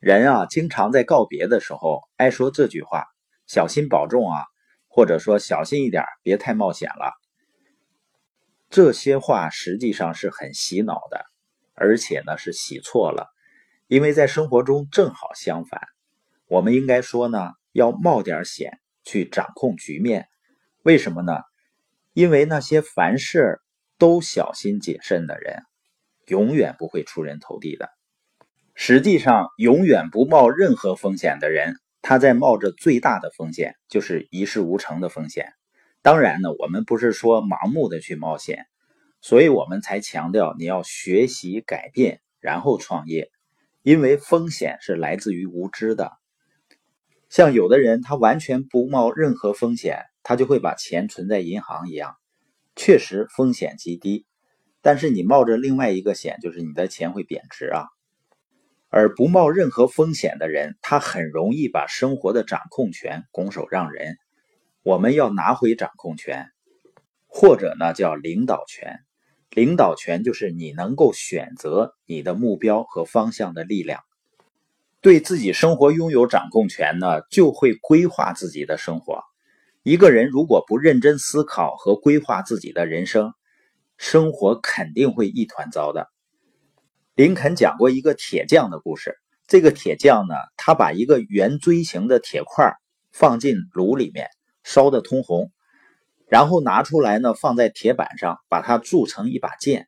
人啊，经常在告别的时候爱说这句话：“小心保重啊！”或者说“小心一点，别太冒险了。”这些话实际上是很洗脑的，而且呢是洗错了。因为在生活中正好相反，我们应该说呢，要冒点险去掌控局面。为什么呢？因为那些凡事都小心谨慎的人，永远不会出人头地的。实际上，永远不冒任何风险的人，他在冒着最大的风险，就是一事无成的风险。当然呢，我们不是说盲目的去冒险，所以我们才强调你要学习改变，然后创业。因为风险是来自于无知的。像有的人，他完全不冒任何风险，他就会把钱存在银行一样，确实风险极低。但是你冒着另外一个险，就是你的钱会贬值啊。而不冒任何风险的人，他很容易把生活的掌控权拱手让人。我们要拿回掌控权，或者呢叫领导权。领导权就是你能够选择你的目标和方向的力量。对自己生活拥有掌控权呢，就会规划自己的生活。一个人如果不认真思考和规划自己的人生，生活肯定会一团糟的。林肯讲过一个铁匠的故事。这个铁匠呢，他把一个圆锥形的铁块放进炉里面，烧得通红，然后拿出来呢，放在铁板上，把它铸成一把剑。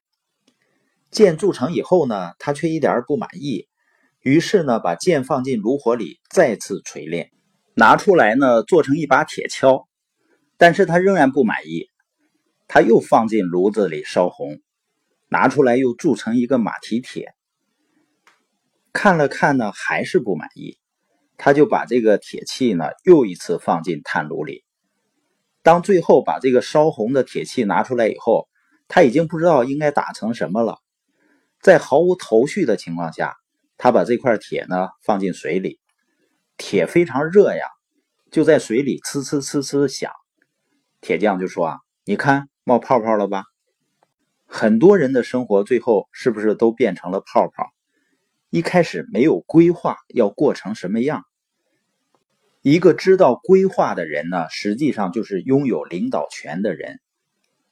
剑铸成以后呢，他却一点不满意，于是呢，把剑放进炉火里再次锤炼，拿出来呢，做成一把铁锹。但是他仍然不满意，他又放进炉子里烧红。拿出来又铸成一个马蹄铁，看了看呢，还是不满意，他就把这个铁器呢又一次放进炭炉里。当最后把这个烧红的铁器拿出来以后，他已经不知道应该打成什么了。在毫无头绪的情况下，他把这块铁呢放进水里，铁非常热呀，就在水里呲呲呲呲响。铁匠就说啊：“你看冒泡泡了吧？”很多人的生活最后是不是都变成了泡泡？一开始没有规划要过成什么样。一个知道规划的人呢，实际上就是拥有领导权的人。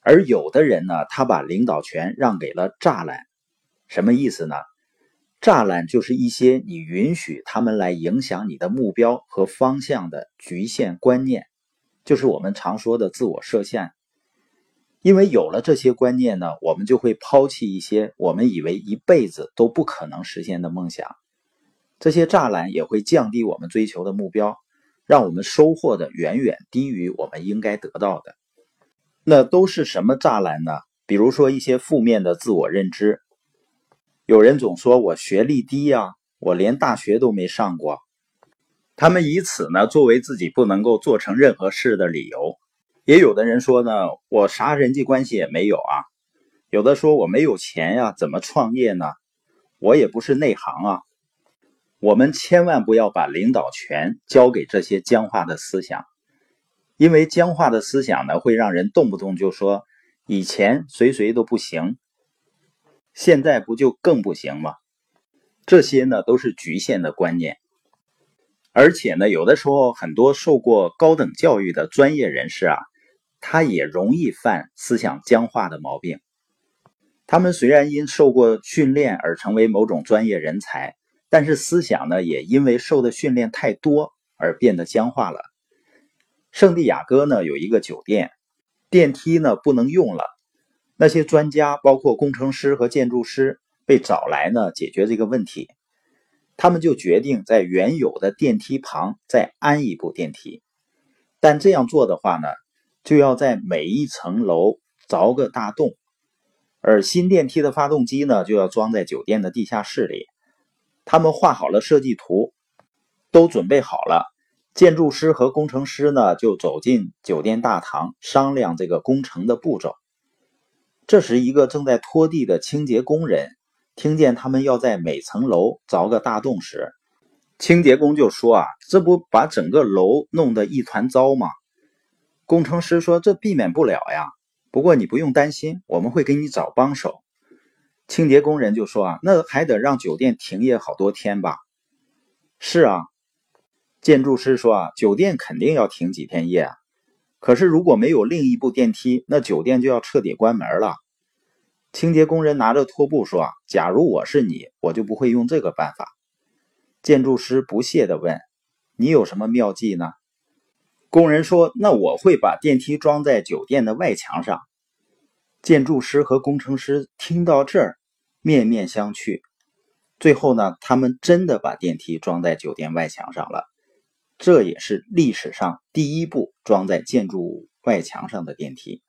而有的人呢，他把领导权让给了栅栏。什么意思呢？栅栏就是一些你允许他们来影响你的目标和方向的局限观念，就是我们常说的自我设限。因为有了这些观念呢，我们就会抛弃一些我们以为一辈子都不可能实现的梦想。这些栅栏也会降低我们追求的目标，让我们收获的远远低于我们应该得到的。那都是什么栅栏呢？比如说一些负面的自我认知。有人总说我学历低呀，我连大学都没上过。他们以此呢作为自己不能够做成任何事的理由。也有的人说呢，我啥人际关系也没有啊。有的说我没有钱呀，怎么创业呢？我也不是内行啊。我们千万不要把领导权交给这些僵化的思想，因为僵化的思想呢，会让人动不动就说以前谁谁都不行，现在不就更不行吗？这些呢都是局限的观念。而且呢，有的时候很多受过高等教育的专业人士啊。他也容易犯思想僵化的毛病。他们虽然因受过训练而成为某种专业人才，但是思想呢，也因为受的训练太多而变得僵化了。圣地亚哥呢有一个酒店，电梯呢不能用了。那些专家，包括工程师和建筑师，被找来呢解决这个问题。他们就决定在原有的电梯旁再安一部电梯，但这样做的话呢？就要在每一层楼凿个大洞，而新电梯的发动机呢，就要装在酒店的地下室里。他们画好了设计图，都准备好了。建筑师和工程师呢，就走进酒店大堂商量这个工程的步骤。这时，一个正在拖地的清洁工人听见他们要在每层楼凿个大洞时，清洁工就说：“啊，这不把整个楼弄得一团糟吗？”工程师说：“这避免不了呀，不过你不用担心，我们会给你找帮手。”清洁工人就说：“啊，那还得让酒店停业好多天吧？”是啊，建筑师说啊，酒店肯定要停几天业啊。可是如果没有另一部电梯，那酒店就要彻底关门了。清洁工人拿着拖布说：“啊，假如我是你，我就不会用这个办法。”建筑师不屑地问：“你有什么妙计呢？”工人说：“那我会把电梯装在酒店的外墙上。”建筑师和工程师听到这儿，面面相觑。最后呢，他们真的把电梯装在酒店外墙上了。这也是历史上第一部装在建筑外墙上的电梯。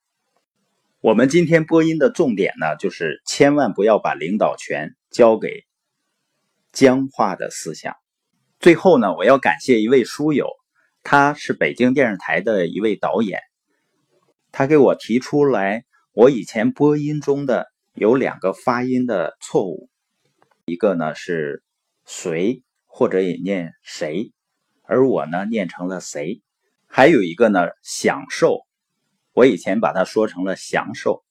我们今天播音的重点呢，就是千万不要把领导权交给僵化的思想。最后呢，我要感谢一位书友，他是北京电视台的一位导演，他给我提出来，我以前播音中的有两个发音的错误，一个呢是谁，或者也念谁。而我呢，念成了谁？还有一个呢，享受。我以前把它说成了享受，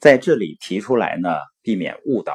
在这里提出来呢，避免误导。